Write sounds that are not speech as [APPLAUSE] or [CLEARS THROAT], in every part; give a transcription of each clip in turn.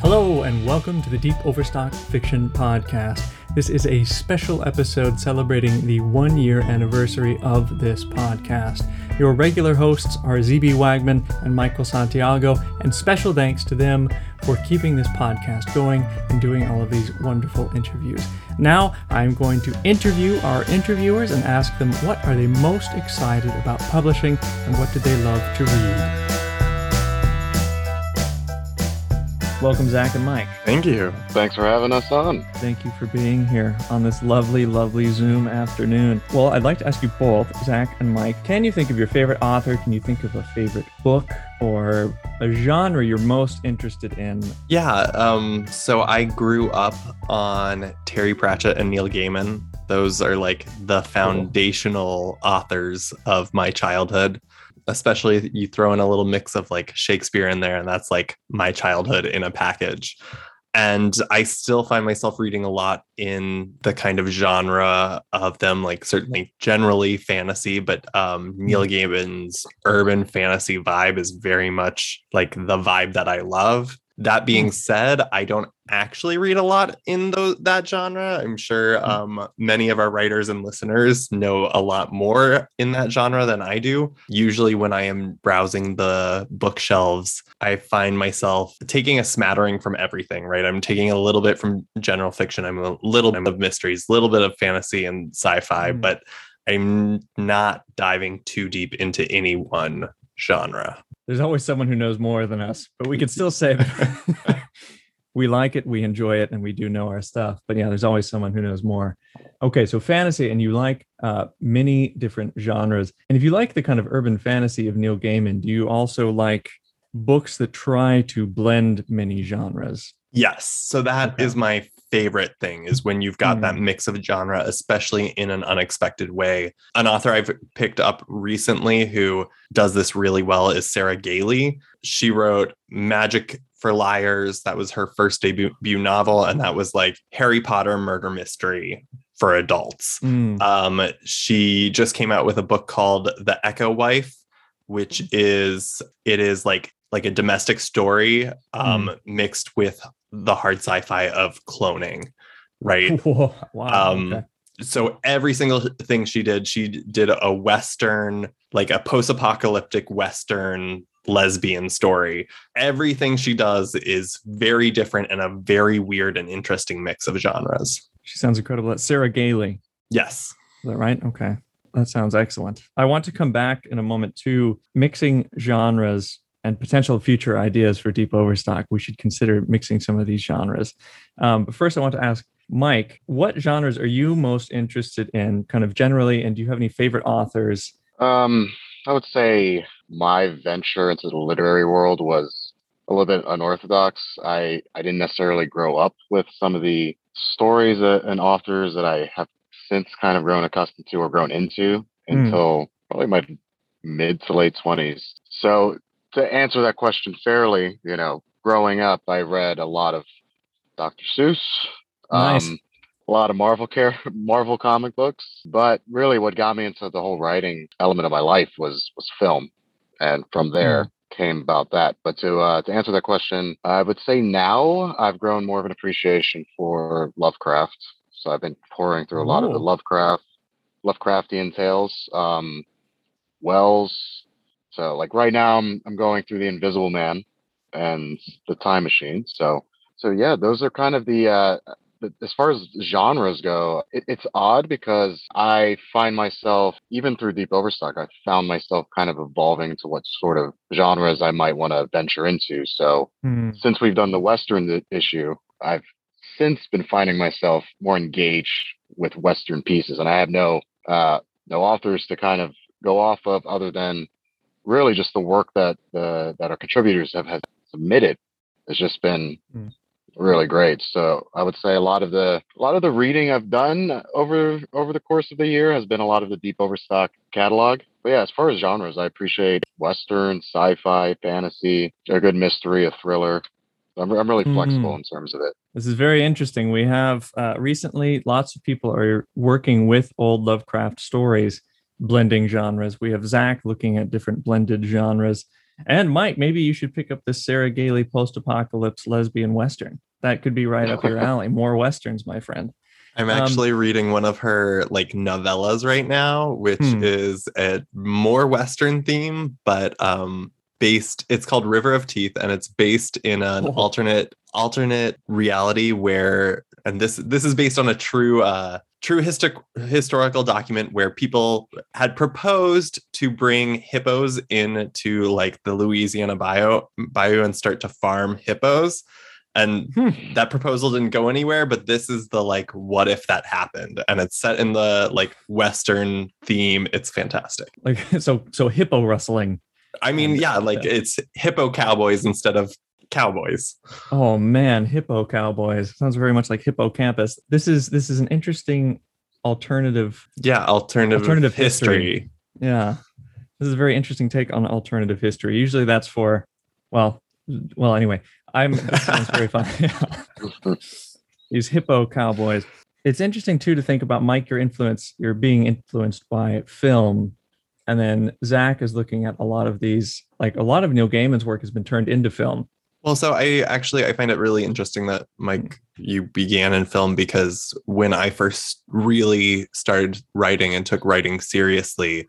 Hello, and welcome to the Deep Overstock Fiction Podcast. This is a special episode celebrating the one year anniversary of this podcast. Your regular hosts are ZB Wagman and Michael Santiago, and special thanks to them for keeping this podcast going and doing all of these wonderful interviews. Now, I'm going to interview our interviewers and ask them what are they most excited about publishing and what do they love to read. Welcome, Zach and Mike. Thank you. Thanks for having us on. Thank you for being here on this lovely, lovely Zoom afternoon. Well, I'd like to ask you both, Zach and Mike, can you think of your favorite author? Can you think of a favorite book or a genre you're most interested in? Yeah. Um, so I grew up on Terry Pratchett and Neil Gaiman. Those are like the foundational authors of my childhood especially you throw in a little mix of like Shakespeare in there, and that's like my childhood in a package. And I still find myself reading a lot in the kind of genre of them, like certainly generally fantasy, but um, Neil mm-hmm. Gaiman's urban fantasy vibe is very much like the vibe that I love. That being said, I don't actually read a lot in those, that genre. I'm sure hmm. um, many of our writers and listeners know a lot more in that genre than I do. Usually, when I am browsing the bookshelves, I find myself taking a smattering from everything, right? I'm taking a little bit from general fiction, I'm a little bit of mysteries, a little bit of fantasy and sci fi, mm. but I'm not diving too deep into any one genre. There's always someone who knows more than us, but we could still say [LAUGHS] we like it, we enjoy it, and we do know our stuff. But yeah, there's always someone who knows more. Okay, so fantasy, and you like uh, many different genres. And if you like the kind of urban fantasy of Neil Gaiman, do you also like books that try to blend many genres? Yes. So that okay. is my favorite thing is when you've got mm. that mix of genre, especially in an unexpected way. An author I've picked up recently who does this really well is Sarah Gailey. She wrote Magic for Liars. That was her first debut novel, and that was like Harry Potter murder mystery for adults. Mm. Um, she just came out with a book called The Echo Wife, which is it is like like a domestic story um, mm. mixed with the hard sci-fi of cloning, right? [LAUGHS] Whoa, wow. Um, okay. So every single thing she did, she did a western, like a post-apocalyptic western lesbian story. Everything she does is very different and a very weird and interesting mix of genres. She sounds incredible. That's Sarah Gailey. Yes. Is that right? Okay. That sounds excellent. I want to come back in a moment to mixing genres and potential future ideas for deep overstock, we should consider mixing some of these genres. Um, but first, I want to ask Mike, what genres are you most interested in, kind of generally, and do you have any favorite authors? Um, I would say my venture into the literary world was a little bit unorthodox. I, I didn't necessarily grow up with some of the stories and authors that I have since kind of grown accustomed to or grown into mm. until probably my mid to late 20s. So to answer that question fairly, you know, growing up, I read a lot of Dr. Seuss, nice. um, a lot of Marvel care, Marvel comic books. But really, what got me into the whole writing element of my life was was film, and from there. Mm. Came about that, but to uh, to answer that question, I would say now I've grown more of an appreciation for Lovecraft. So I've been pouring through a lot of the Lovecraft, Lovecraftian tales. Um, Wells, so like right now I'm I'm going through the Invisible Man and the Time Machine. So so yeah, those are kind of the uh as far as genres go, it, it's odd because I find myself, even through Deep Overstock, I found myself kind of evolving to what sort of genres I might want to venture into. So mm. since we've done the Western issue, I've since been finding myself more engaged with Western pieces, and I have no uh, no authors to kind of go off of other than really just the work that the that our contributors have, have submitted has just been mm. really great. So I would say a lot of the a lot of the reading I've done over over the course of the year has been a lot of the deep overstock catalog. But yeah, as far as genres, I appreciate western, sci-fi, fantasy, a good mystery, a thriller. I'm, I'm really flexible mm. in terms of it. This is very interesting. We have uh, recently lots of people are working with old Lovecraft stories blending genres. We have Zach looking at different blended genres. And Mike, maybe you should pick up the Sarah Gailey post-apocalypse lesbian western. That could be right up your [LAUGHS] alley. More westerns, my friend. I'm Um, actually reading one of her like novellas right now, which Hmm. is a more Western theme, but um based it's called River of Teeth and it's based in an Oh. alternate alternate reality where and this this is based on a true uh true histo- historical document where people had proposed to bring hippos into like the Louisiana bio bayou and start to farm hippos and Hmm. that proposal didn't go anywhere but this is the like what if that happened and it's set in the like western theme it's fantastic Like [LAUGHS] so, so hippo rustling. I mean yeah like it's hippo cowboys instead of cowboys Oh man, hippo cowboys sounds very much like hippocampus. This is this is an interesting alternative. yeah alternative Alternative history, history. Yeah, this is a very interesting take on alternative history. Usually, that's for well, well. Anyway, I'm. [LAUGHS] It sounds very fun. [LAUGHS] These hippo cowboys. It's interesting too to think about Mike. Your influence. You're being influenced by film, and then Zach is looking at a lot of these. Like a lot of Neil Gaiman's work has been turned into film. well so i actually i find it really interesting that mike you began in film because when i first really started writing and took writing seriously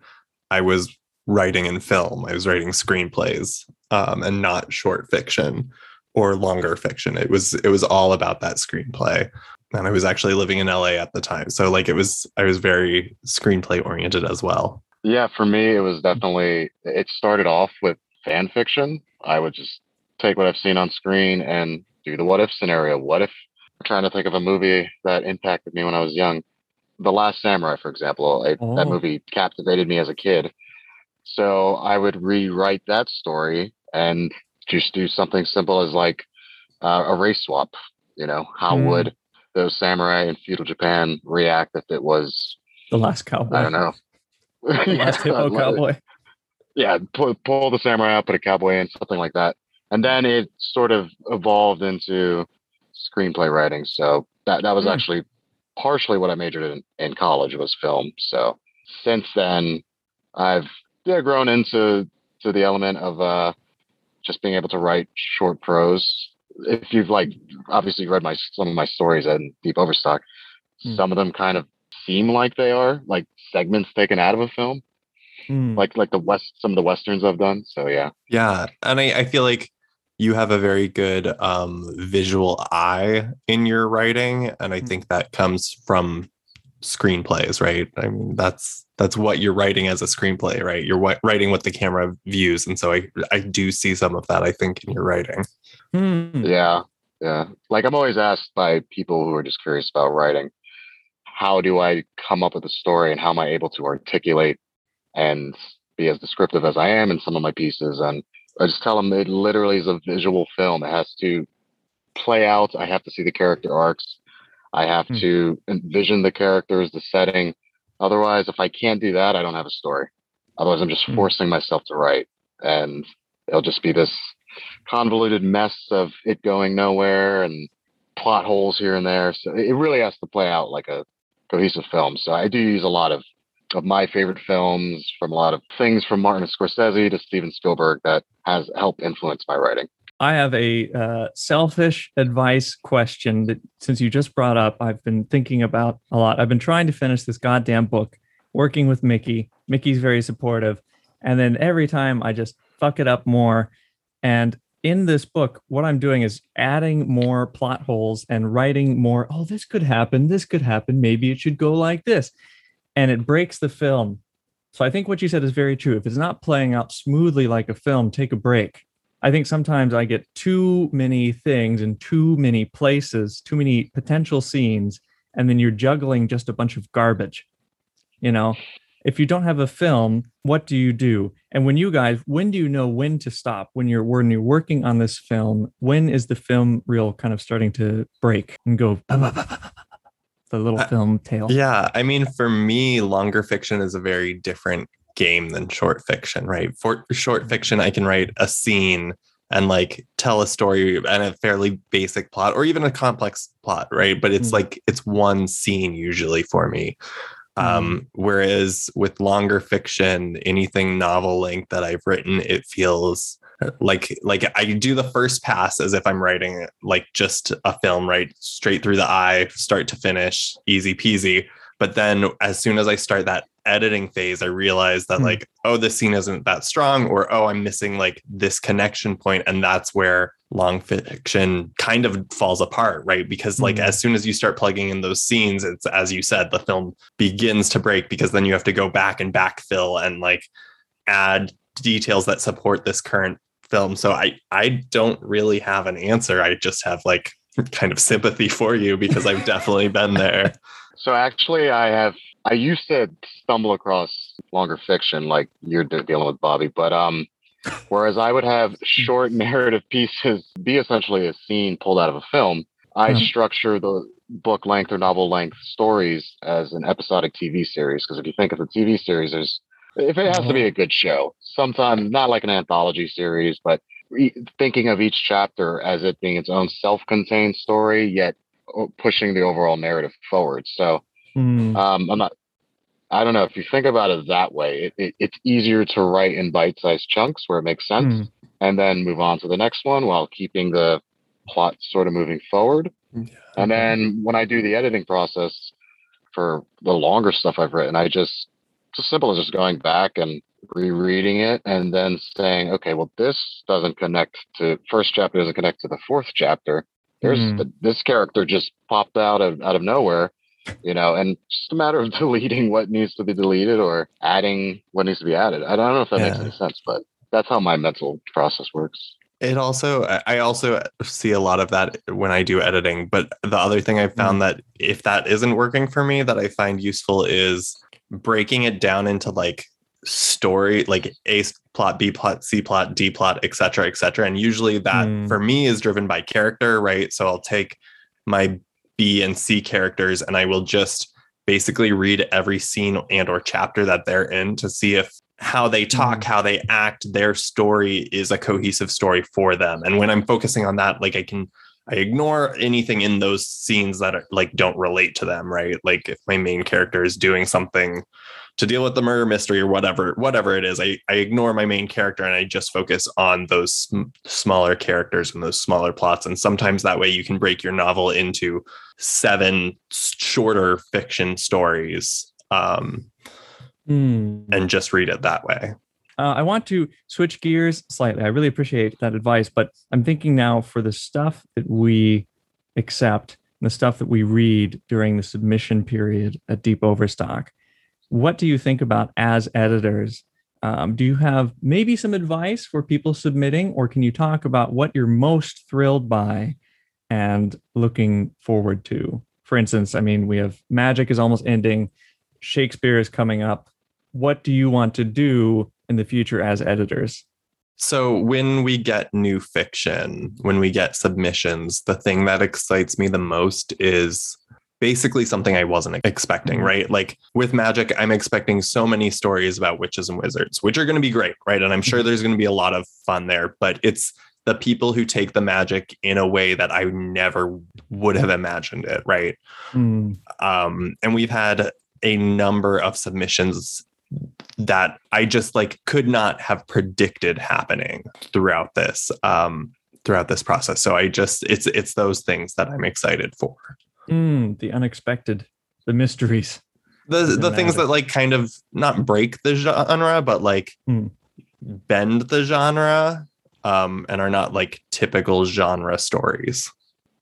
i was writing in film i was writing screenplays um, and not short fiction or longer fiction it was it was all about that screenplay and i was actually living in la at the time so like it was i was very screenplay oriented as well Yeah, for me, it was definitely, it started off with fan fiction. I would just take what I've seen on screen and do the what if scenario. What if I'm trying to think of a movie that impacted me when I was young? The Last Samurai, for example, that Oh. movie captivated me as a kid. So I would rewrite that story and just do something simple as like uh, a race swap. You know, how Hmm. would those samurai in feudal Japan react if it was, The last cowboy. I don't know. [LAUGHS] Last hippo cowboy. yeah, pull, pull the samurai out, put a cowboy in, something like that. And then it sort of evolved into screenplay writing. So that that was Hmm. actually partially what I majored in in college was film. So since then, I've yeah, grown into to the element of uh, just being able to write short prose. If you've like obviously read my some of my stories in Deep Overstock, Hmm. some of them kind of seem like they are like segments taken out of a film Hmm. like like the west some of the westerns I've done. So yeah, Yeah, and I, I feel like you have a very good um, visual eye in your writing, and I Mm. think that comes from screenplays, right? I mean, that's that's what you're writing as a screenplay, right? You're wi- writing what the camera views, and so I I do see some of that. I think in your writing. Hmm. yeah, yeah. Like I'm always asked by people who are just curious about writing, how do I come up with a story and how am I able to articulate and be as descriptive as I am in some of my pieces? And I just tell them it literally is a visual film. It has to play out. I have to see the character arcs. I have Hmm. to envision the characters, the setting. Otherwise, if I can't do that, I don't have a story. Otherwise, I'm just Hmm. forcing myself to write, and it'll just be this convoluted mess of it going nowhere and plot holes here and there. So it it really has to play out like a cohesive film. So I do use a lot of of my favorite films from a lot of things from Martin Scorsese to Steven Spielberg that has helped influence my writing. I have a uh, selfish advice question that since you just brought up, I've been thinking about a lot. I've been trying to finish this goddamn book, working with Mickey. Mickey's very supportive. And then every time I just fuck it up more. And in this book, what I'm doing is adding more plot holes and writing more. Oh, this could happen. This could happen. Maybe it should go like this. And it breaks the film. So I think what you said is very true. If it's not playing out smoothly like a film, take a break. I think sometimes I get too many things in too many places, too many potential scenes, and then you're juggling just a bunch of garbage. You know, if you don't have a film, what do you do? And when you guys, when do you know when to stop? When you're when you're working on this film, when is the film reel kind of starting to break and go [LAUGHS] the little Uh, film tail? Yeah, I mean, for me, longer fiction is a very different game than short fiction, right? For short fiction, I can write a scene and like tell a story and a fairly basic plot or even a complex plot, right? But it's Mm. like it's one scene usually for me. Um, whereas with longer fiction, anything novel length that I've written, it feels like like I do the first pass as if I'm writing like just a film, right? Straight through the eye, start to finish, easy peasy. But then as soon as I start that editing phase, I realize that Hmm. like, oh, this scene isn't that strong, or oh, I'm missing like this connection point, and that's where long fiction kind of falls apart, right? Because like Hmm. as soon as you start plugging in those scenes, it's as you said, the film begins to break because then you have to go back and backfill and like add details that support this current film. So I I don't really have an answer. I just have like [LAUGHS] kind of sympathy for you because I've [LAUGHS] definitely been there. So actually, I have. I used to stumble across longer fiction like you're dealing with Bobby, but um, whereas I would have [LAUGHS] short narrative pieces be essentially a scene pulled out of a film, I Hmm. structure the book length or novel length stories as an episodic TV series. Because if you think of the TV series, there's if it has to be a good show, sometimes not like an anthology series, but e- thinking of each chapter as it being its own self-contained story, yet pushing the overall narrative forward. So Mm. um, I'm not. I don't know if you think about it that way. It, it, it's easier to write in bite-sized chunks where it makes sense, Mm. and then move on to the next one while keeping the plot sort of moving forward. And then when I do the editing process for the longer stuff I've written, I just it's as simple as just going back and rereading it and then saying, okay, well, this doesn't connect to first chapter doesn't connect to the fourth chapter. There's Hmm. this character just popped out of out of nowhere, you know, and just a matter of [LAUGHS] deleting what needs to be deleted or adding what needs to be added. I don't know if that makes any sense, but that's how my mental process works. It also, I- I also see a lot of that when I do editing. But the other thing I've found that if that isn't working for me, that I find useful is breaking it down into like story, like A plot, B plot, C plot, D plot, et cetera, et cetera. And usually that Mm. for me is driven by character, right? So I'll take my B and C characters and I will just basically read every scene and or chapter that they're in to see if how they hmm. talk, how they act, their story is a cohesive story for them. And when I'm focusing on that, like I can I ignore anything in those scenes that are, like don't relate to them, right? Like if my main character is doing something to deal with the murder mystery or whatever, whatever it is, I, I ignore my main character and I just focus on those sm- smaller characters and those smaller plots. And sometimes that way you can break your novel into seven shorter fiction stories um, Mm. and just read it that way. Uh, I want to switch gears slightly. I really appreciate that advice, but I'm thinking now for the stuff that we accept, the stuff that we read during the submission period at Deep Overstock. What do you think about as editors? Um, do you have maybe some advice for people submitting, or can you talk about what you're most thrilled by and looking forward to? For instance, I mean, we have Magic is almost ending, Shakespeare is coming up. What do you want to do in the future as editors? So when we get new fiction, when we get submissions, the thing that excites me the most is basically something I wasn't expecting, Mhm. right? Like with magic, I'm expecting so many stories about witches and wizards, which are going to be great, right? And I'm sure there's going to be a lot of fun there, but it's the people who take the magic in a way that I never would have imagined it, right? Mm, um, and we've had a number of submissions that I just like could not have predicted happening throughout this um, throughout this process. So I just it's it's those things that I'm excited for. mm, the unexpected, the mysteries. The the things that like kind of not break the genre, but like Hmm. bend the genre um, and are not like typical genre stories.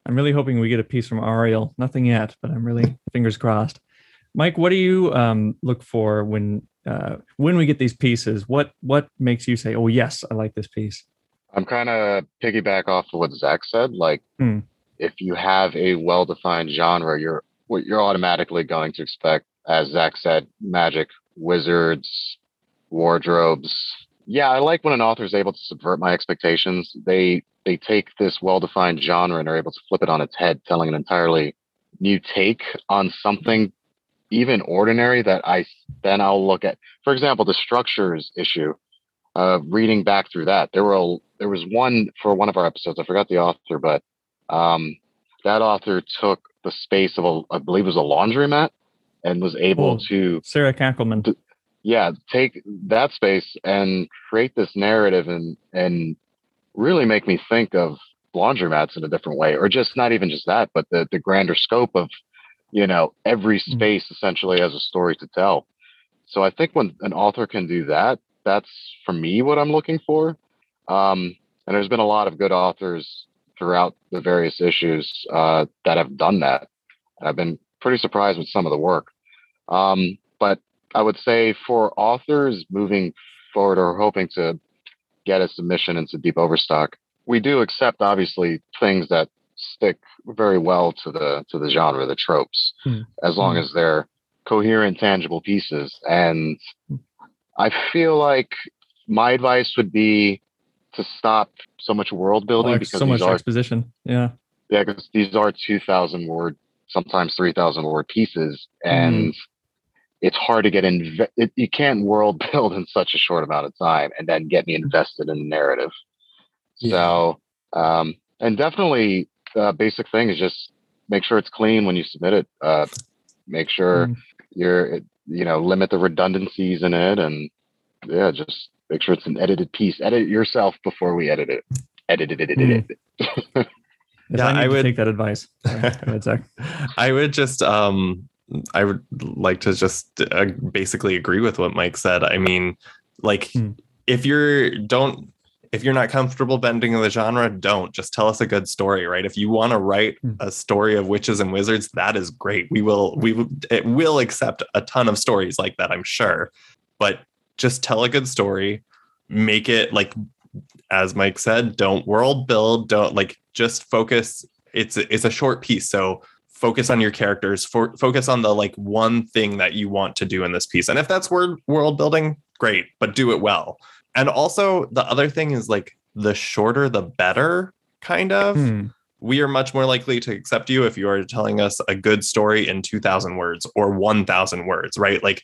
I'm really hoping we get a piece from Ariel. Nothing yet, but I'm really fingers crossed. Mike, what do you um, look for when uh, when we get these pieces? What what makes you say, "Oh yes, I like this piece"? I'm kind of piggyback off of what Zach said. Like, Hmm. if you have a well-defined genre, you're what you're automatically going to expect, as Zach said, magic, wizards, wardrobes. Yeah, I like when an author is able to subvert my expectations. They they take this well-defined genre and are able to flip it on its head, telling an entirely new take on something even ordinary that I then I'll look at. For example, the structures issue uh, reading back through that, there were a, there was one for one of our episodes. I forgot the author, but um, that author took the space of a, I believe it was a laundromat, and was able Oh. to Sarah Kackelman. yeah take that space and create this narrative and and really make me think of laundromats in a different way or just not even just that but the the grander scope of you know every Mm. space essentially has a story to tell. So i think when an author can do that that's for me what i'm looking for. Um and there's been a lot of good authors throughout the various issues uh that have done that. I've been pretty surprised with some of the work. Um but I would say for authors moving forward or hoping to get a submission into Deep Overstock, we do accept obviously things that stick very well to the to the genre, the tropes, Hmm. as long Hmm. as they're coherent, tangible pieces. And I feel like my advice would be to stop so much world building Like, because so much are exposition. Yeah. yeah, because these are two thousand word, sometimes three thousand word pieces, and it's hard to get in. It, you can't world [LAUGHS] build in such a short amount of time and then get me invested in the narrative. So, um, and definitely, uh, basic thing is just make sure it's clean when you submit it. Uh, make sure Mm. you're, you know, limit the redundancies in it, and yeah, just make sure it's an edited piece. Edit yourself before we edit it. Edit it, edit it, Mm. edit it. Yes, Yeah, I need I to would- take that advice. Sorry. Go ahead, Zach. [LAUGHS] I would just um I would like to just uh, basically agree with what Mike said. I mean, like Hmm. if you're don't if you're not comfortable bending the genre, don't just tell us a good story, right? If you want to write Hmm. a story of witches and wizards, that is great. We will we will it will accept a ton of stories like that, I'm sure. But just tell a good story, make it like as Mike said, don't world build, don't like just focus. It's it's a short piece, so focus on your characters. For, focus on the like one thing that you want to do in this piece, and if that's word world building, great, but do it well. And also, the other thing is like the shorter the better, kind of. Hmm. We are much more likely to accept you if you are telling us a good story in 2,000 words or 1,000 words, right? Like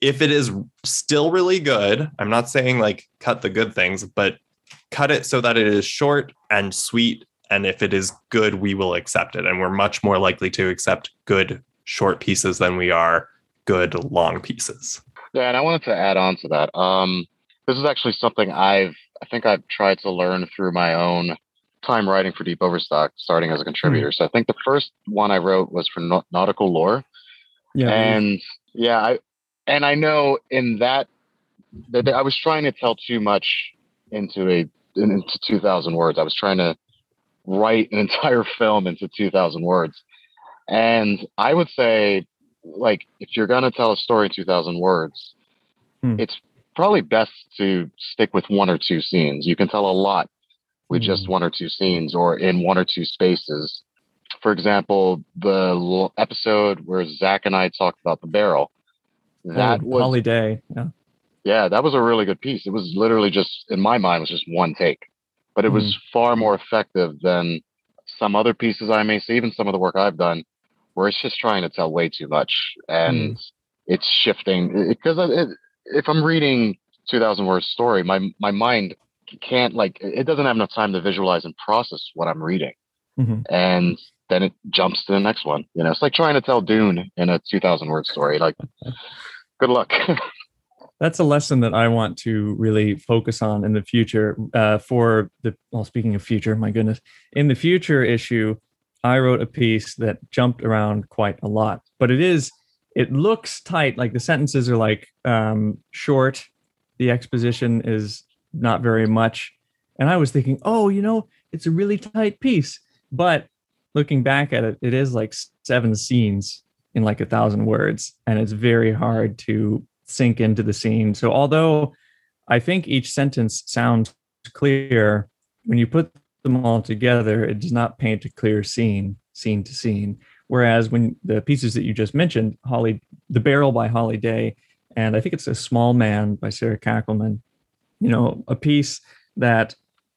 if it is still really good, I'm not saying like cut the good things, but cut it so that it is short and sweet. And if it is good, we will accept it. And we're much more likely to accept good short pieces than we are good long pieces. Yeah, and I wanted to add on to that. Um, this is actually something I've I think I've tried to learn through my own time writing for Deep Overstock, starting as a contributor. So I think the first one I wrote was for Nau- nautical lore, Yeah. and yeah, I and I know in that that I was trying to tell too much into a into two thousand words. I was trying to write an [LAUGHS] entire film into two thousand words, and I would say, like, if you're gonna tell a story in two thousand words, Hmm. it's probably best to stick with one or two scenes. You can tell a lot with just Hmm. one or two scenes or in one or two spaces. For example, the episode where Zach and I talked about the barrel. That Oh, was Holly Day. Yeah. yeah, that was a really good piece. It was literally just in my mind was just one take, but it was far more effective than some other pieces I may see, even some of the work I've done, where it's just trying to tell way too much and it's shifting. Because it, if I'm reading 2,000 word story, my my mind can't like it doesn't have enough time to visualize and process what I'm reading, Mhm. and then it jumps to the next one. You know, it's like trying to tell Dune in a 2,000 word story. Like, good luck. [LAUGHS] That's a lesson that I want to really focus on in the future. Uh, for the well, speaking of future, my goodness, in the future issue, I wrote a piece that jumped around quite a lot, but it is it looks tight. Like the sentences are like um, short, the exposition is not very much, and I was thinking, oh, you know, it's a really tight piece, but looking back at it, it is like seven scenes in like a thousand words, and it's very hard to sink into the scene. So although I think each sentence sounds clear, when you put them all together, it does not paint a clear scene, scene to scene. Whereas when the pieces that you just mentioned, Holly, The Barrel by Holly Day, and I think it's A Small Man by Sarah Kackelman, you know, a piece that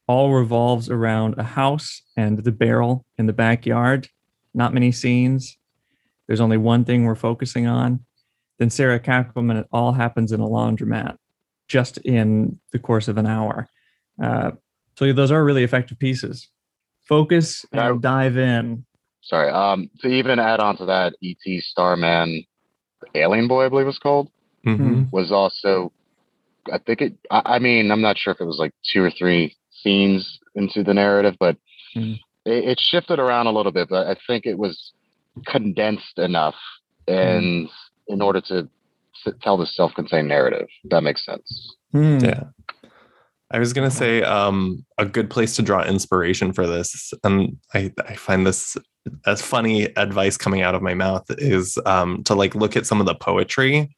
all revolves around a house and the barrel in the backyard. Not many scenes. There's only one thing we're focusing on. Then Sarah Kackelman, it all happens in a laundromat, just in the course of an hour. Uh, so those are really effective pieces. Focus and Yeah. dive in. Sorry. Um, to even add on to that, E.T. Starman, Alien Boy, I believe it's called, Mhm. was also. I think it. I, I mean, I'm not sure if it was like two or three scenes into the narrative, but Mhm. it, it shifted around a little bit. But I think it was condensed enough, and in order to s- tell the self-contained narrative, that makes sense. Hmm. Yeah. I was gonna say um, a good place to draw inspiration for this, and I, I find this as funny advice coming out of my mouth is um, to like look at some of the poetry,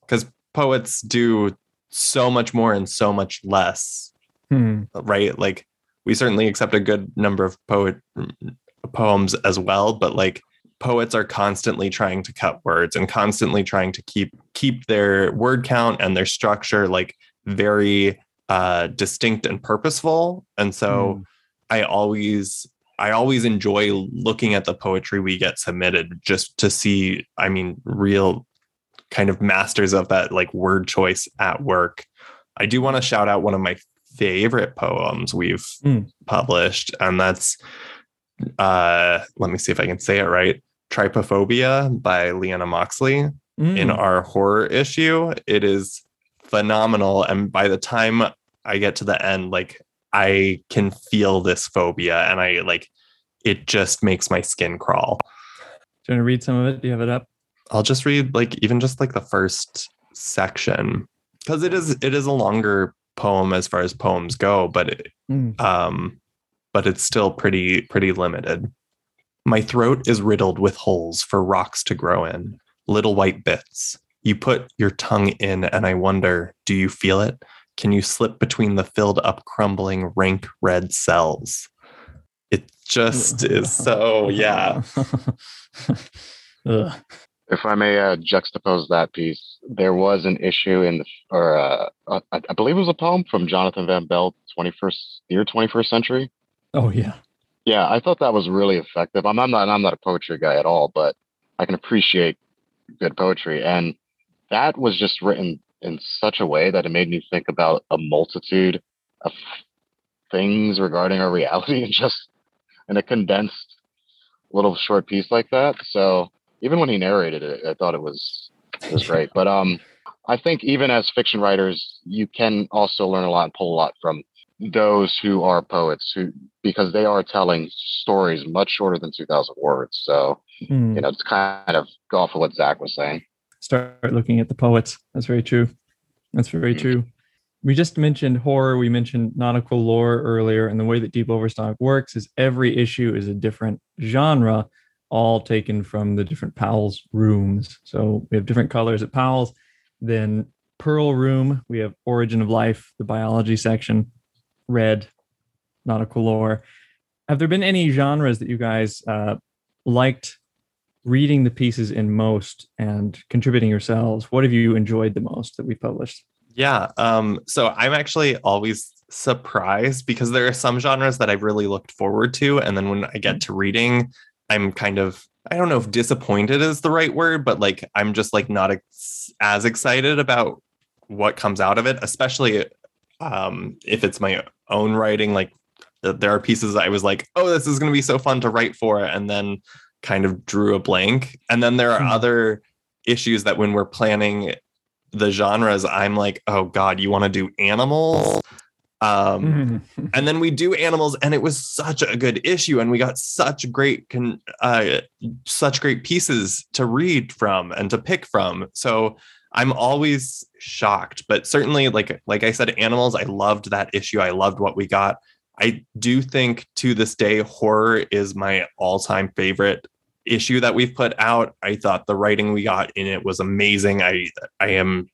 because poets do so much more and so much less, Hmm. right? Like we certainly accept a good number of poet poems as well, but like poets are constantly trying to cut words and constantly trying to keep keep their word count and their structure like very uh distinct and purposeful and so Hmm. i always i always enjoy looking at the poetry we get submitted just to see i mean real kind of masters of that like word choice at work i do want to shout out one of my favorite poems we've Mm. published and that's uh let me see if i can say it right trypophobia by leanna moxley Hmm. in our horror issue. It is phenomenal. And by the time I get to the end, like I can feel this phobia and I like it just makes my skin crawl. Do you want to read some of it? Do you have it up? I'll just read like even just like the first section because it is it is a longer poem as far as poems go, but it, Hmm. um but it's still pretty pretty limited. My throat is riddled with holes for rocks to grow in, little white bits. You put your tongue in and I wonder, do you feel it? Can you slip between the filled up crumbling rank red cells? It just is so yeah. [LAUGHS] If I may uh, juxtapose that piece, there was an issue in the, or uh, I, I believe it was a poem from Jonathan Van Bell, 21st year, 21st century. Oh yeah. Yeah, I thought that was really effective. I'm, I'm not, I'm not a poetry guy at all, but I can appreciate good poetry, and that was just written in such a way that it made me think about a multitude of things regarding our reality, [LAUGHS] and just in a condensed little short piece like that. So even when he narrated it, I thought it was it was great. But um, I think even as fiction writers, you can also learn a lot and pull a lot from those who are poets who because they are telling stories much shorter than 2000 words so Hmm. you know it's kind of go off of what zach was saying Start looking at the poets. That's very true. That's very Mhm. true. We just mentioned horror. We mentioned nautical lore earlier, and the way that Deep Overstock works is every issue is a different genre, all taken from the different Powell's rooms. So we have different colors at Powell's. Then Pearl Room, we have Origin of Life, the biology section, red, nautical lore. Have there been any genres that you guys uh, liked reading the pieces in most and contributing yourselves? What have you enjoyed the most that we published? Yeah. Um, so I'm actually always surprised because there are some genres that I've really looked forward to. And then when I get to reading, I'm kind of, I don't know if disappointed is the right word, but like I'm just like not ex- as excited about what comes out of it, especially um, if it's my own writing. Like there are pieces I was like, oh, this is going to be so fun to write for. And then kind of drew a blank. And then there are Hmm. other issues that when we're planning the genres, I'm like, oh God, you want to do animals? Um, [LAUGHS] and then we do animals, and it was such a good issue, and we got such great con- uh, such great pieces to read from and to pick from. So I'm always shocked, but certainly, like like I said, animals. I loved that issue. I loved what we got. I do think to this day, horror is my all-time favorite issue that we've put out. I thought the writing we got in it was amazing. I I am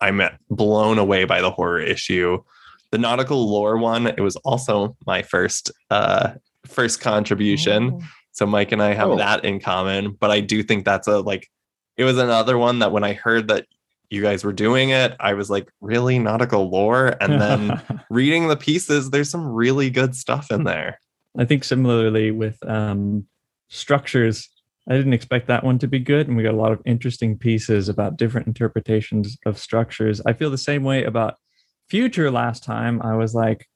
I'm blown away by the horror issue. The nautical lore one, it was also my first uh first contribution. So Mike and I have Oh. that in common, but I do think that's a like it was another one that when I heard that you guys were doing it, I was like, really nautical lore? And then [LAUGHS] reading the pieces, there's some really good stuff in there. I think similarly with um, structures, I didn't expect that one to be good, and we got a lot of interesting pieces about different interpretations of structures. I feel the same way about future. Last time, I was like,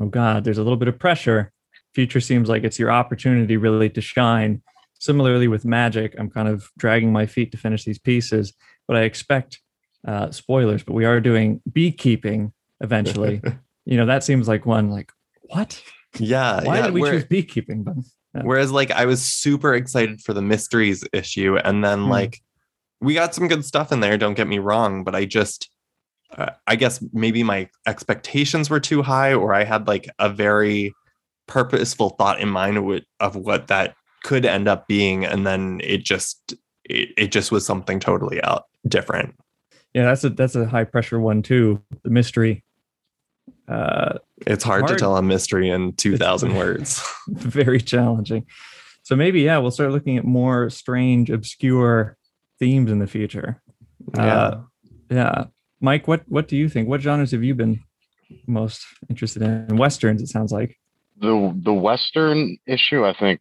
"Oh God, there's a little bit of pressure." Future seems like it's your opportunity really to shine. similarly with magic, I'm kind of dragging my feet to finish these pieces, but I expect uh, spoilers. But we are doing beekeeping eventually. [LAUGHS] you know, that seems like one like what? Yeah. Why yeah. did we where- choose beekeeping? But yeah. Whereas, like, I was super excited for the mysteries issue, and then Hmm. like, we got some good stuff in there. Don't get me wrong, but I just, uh, I guess maybe my expectations were too high, or I had like a very purposeful thought in mind wi- of what that could end up being, and then it just, it, it just was something totally out different. Yeah, that's a that's a high pressure one too. The mystery. Uh, It's hard, Hard. to tell a mystery in two thousand [LAUGHS] words. very challenging. So maybe yeah, we'll start looking at more strange, obscure themes in the future. Uh, yeah, Mike, what what do you think? What genres have you been most interested in? Westerns, it sounds like. The the Western issue, I think,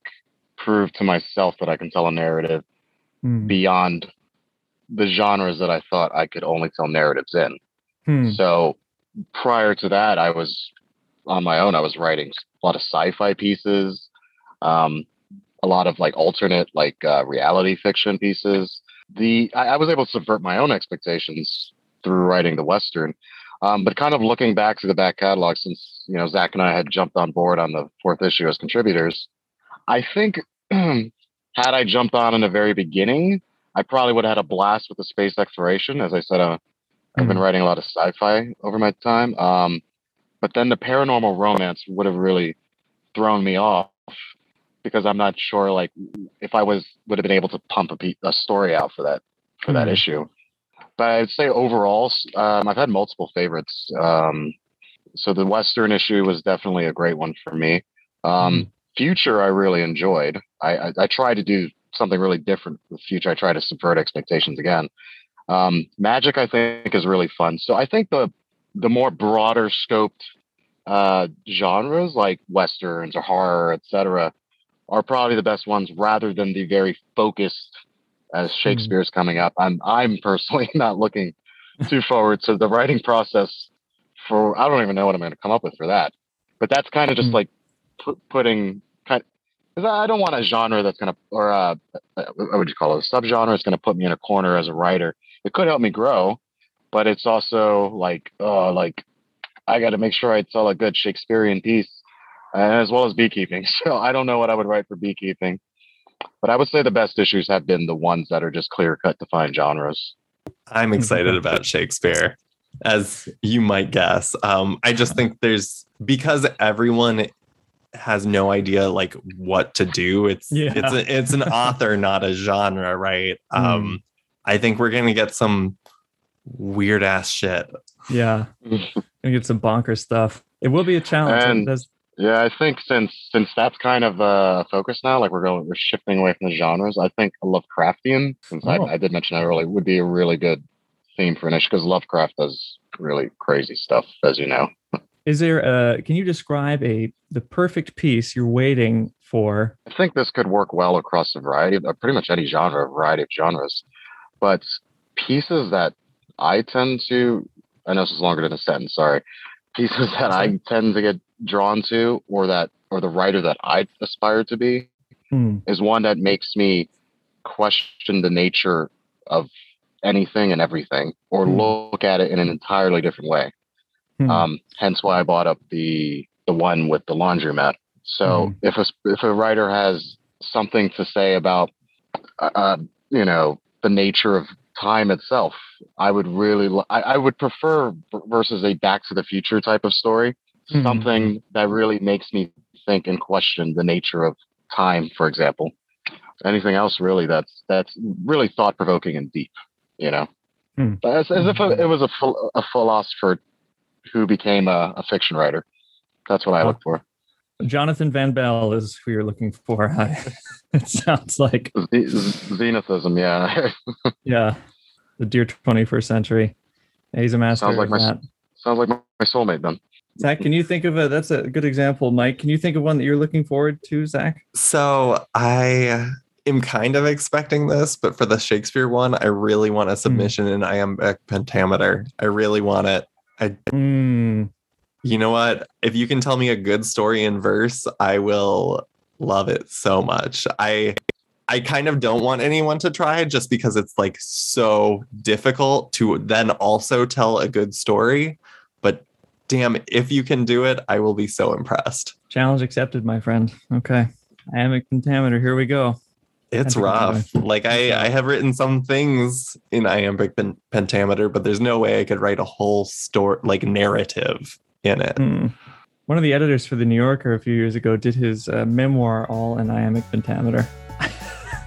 proved to myself that I can tell a narrative Hmm. beyond the genres that I thought I could only tell narratives in. Hmm. So prior to that, I was on my own. I was writing a lot of sci-fi pieces, um, a lot of like alternate, like uh, reality fiction pieces. The I, I was able to subvert my own expectations through writing the western. Um, but kind of looking back to the back catalog, since you know Zach and I had jumped on board on the fourth issue as contributors, I think [CLEARS THROAT] had I jumped on in the very beginning, I probably would have had a blast with the space exploration. As I said, uh, I've been Mhm. writing a lot of sci-fi over my time. Um, but then the paranormal romance would have really thrown me off because I'm not sure like if I was would have been able to pump a, pe- a story out for that for that Mhm. issue. But I'd say overall, um, I've had multiple favorites. Um, so the Western issue was definitely a great one for me. Um, Future, I really enjoyed. I, I, I tried to do something really different for the Future. I try to subvert expectations again. Um, Magic, I think, is really fun. So I think the the more broader scoped uh, genres like westerns or horror, etc., are probably the best ones, rather than the very focused. As Shakespeare's coming up, I'm I'm personally [LAUGHS] not looking too forward to the writing process for. I don't even know what I'm going to come up with for that. But that's kind of just Hmm. like pu- putting. Because I don't want a genre that's going to, or uh, uh, what would you call it? A subgenre is going to put me in a corner as a writer. It could help me grow, but it's also like, oh, like I got to make sure I tell a good Shakespearean piece, uh, as well as beekeeping. [LAUGHS] So I don't know what I would write for beekeeping, but I would say the best issues have been the ones that are just clear cut, defined genres. I'm excited about Shakespeare, as you might guess. Um, I just think there's because everyone has no idea like what to do. It's Yeah. it's a, it's an author, not a genre, right? [LAUGHS] Um, I think we're gonna get some weird ass shit. Yeah, [LAUGHS] gonna get some bonker stuff. It will be a challenge. And- Yeah, I think since since that's kind of a focus now, like we're going, we're shifting away from the genres. I think Lovecraftian, since Oh. I, I did mention that earlier, would be a really good theme for an issue because Lovecraft does really crazy stuff, as you know. Is there a? Can you describe a the perfect piece you're waiting for? I think this could work well across a variety of uh, pretty much any genre, a variety of genres. But pieces that I tend to, I know this is longer than a sentence, sorry. Pieces that I tend to get drawn to, or that, or the writer that I aspire to be, Hmm. is one that makes me question the nature of anything and everything, or Hmm. look at it in an entirely different way. Hmm. Um, hence why I bought up the the one with the laundromat. So if a if a writer has something to say about uh, uh, you know the nature of time itself, I would really I, I would prefer versus a Back to the Future type of story, Mhm. something that really makes me think and question the nature of time, for example. Anything else really that's that's really thought provoking and deep, you know. Hmm. As, as if it was a, a philosopher who became a, a fiction writer. That's what I look for. Jonathan Van Bell is who you're looking for. [LAUGHS] it sounds like Z- z- Zenithism, yeah. [LAUGHS] yeah, the dear 21st century. He's a master Sounds like my- that. Sounds like my, my soulmate then. Zach, can you think of a? That's a good example, Mike. Can you think of one that you're looking forward to, Zach? So I am kind of expecting this, but for the Shakespeare one, I really want a submission in iambic pentameter. I really want it. Hmm. You know what? If you can tell me a good story in verse, I will love it so much. I I kind of don't want anyone to try just because it's like so difficult to then also tell a good story. But damn, if you can do it, I will be so impressed. Challenge accepted, my friend. Okay. I am a contaminator. Here we go. It's rough. Like I, I have written some things in iambic pen- pentameter, but there's no way I could write a whole story, like narrative in it. Hmm. One of the editors for the New Yorker a few years ago did his uh, memoir all in iambic pentameter.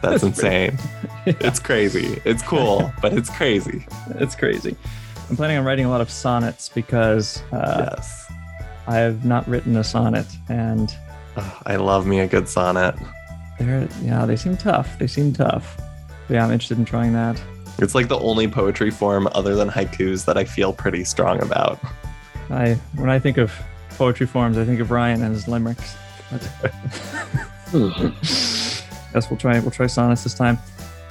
That's [LAUGHS] insane. [LAUGHS] It's crazy. It's cool, but it's crazy. It's crazy. I'm planning on writing a lot of sonnets because uh, yes. I have not written a sonnet, and Oh, I love me a good sonnet. They're yeah they seem tough. They seem tough. But yeah, I'm interested in trying that. It's like the only poetry form other than haikus that I feel pretty strong about. I when I think of poetry forms, I think of Ryan and his limericks. [LAUGHS] But Yes, we'll try we'll try sonnets this time.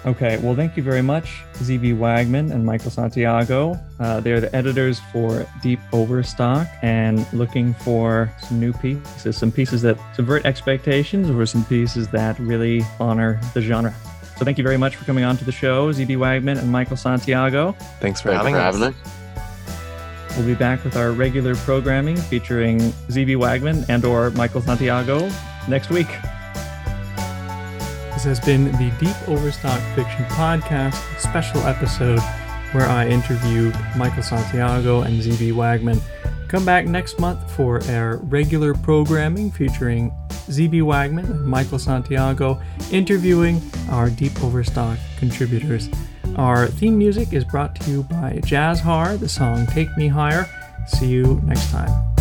Okay, well, thank you very much, ZB Wagman and Michael Santiago. Uh, they're the editors for Deep Overstock and looking for some new pieces, some pieces that subvert expectations or some pieces that really honor the genre. So thank you very much for coming on to the show, ZB Wagman and Michael Santiago. Thanks for Thanks having for us. having us. We'll be back with our regular programming featuring ZB Wagman and or Michael Santiago next week. This has been the Deep Overstock Fiction Podcast special episode where I interview Michael Santiago and ZB Wagman. Come back next month for our regular programming featuring ZB Wagman and Michael Santiago interviewing our Deep Overstock contributors. Our theme music is brought to you by Jazz Har, the song Take Me Higher. See you next time.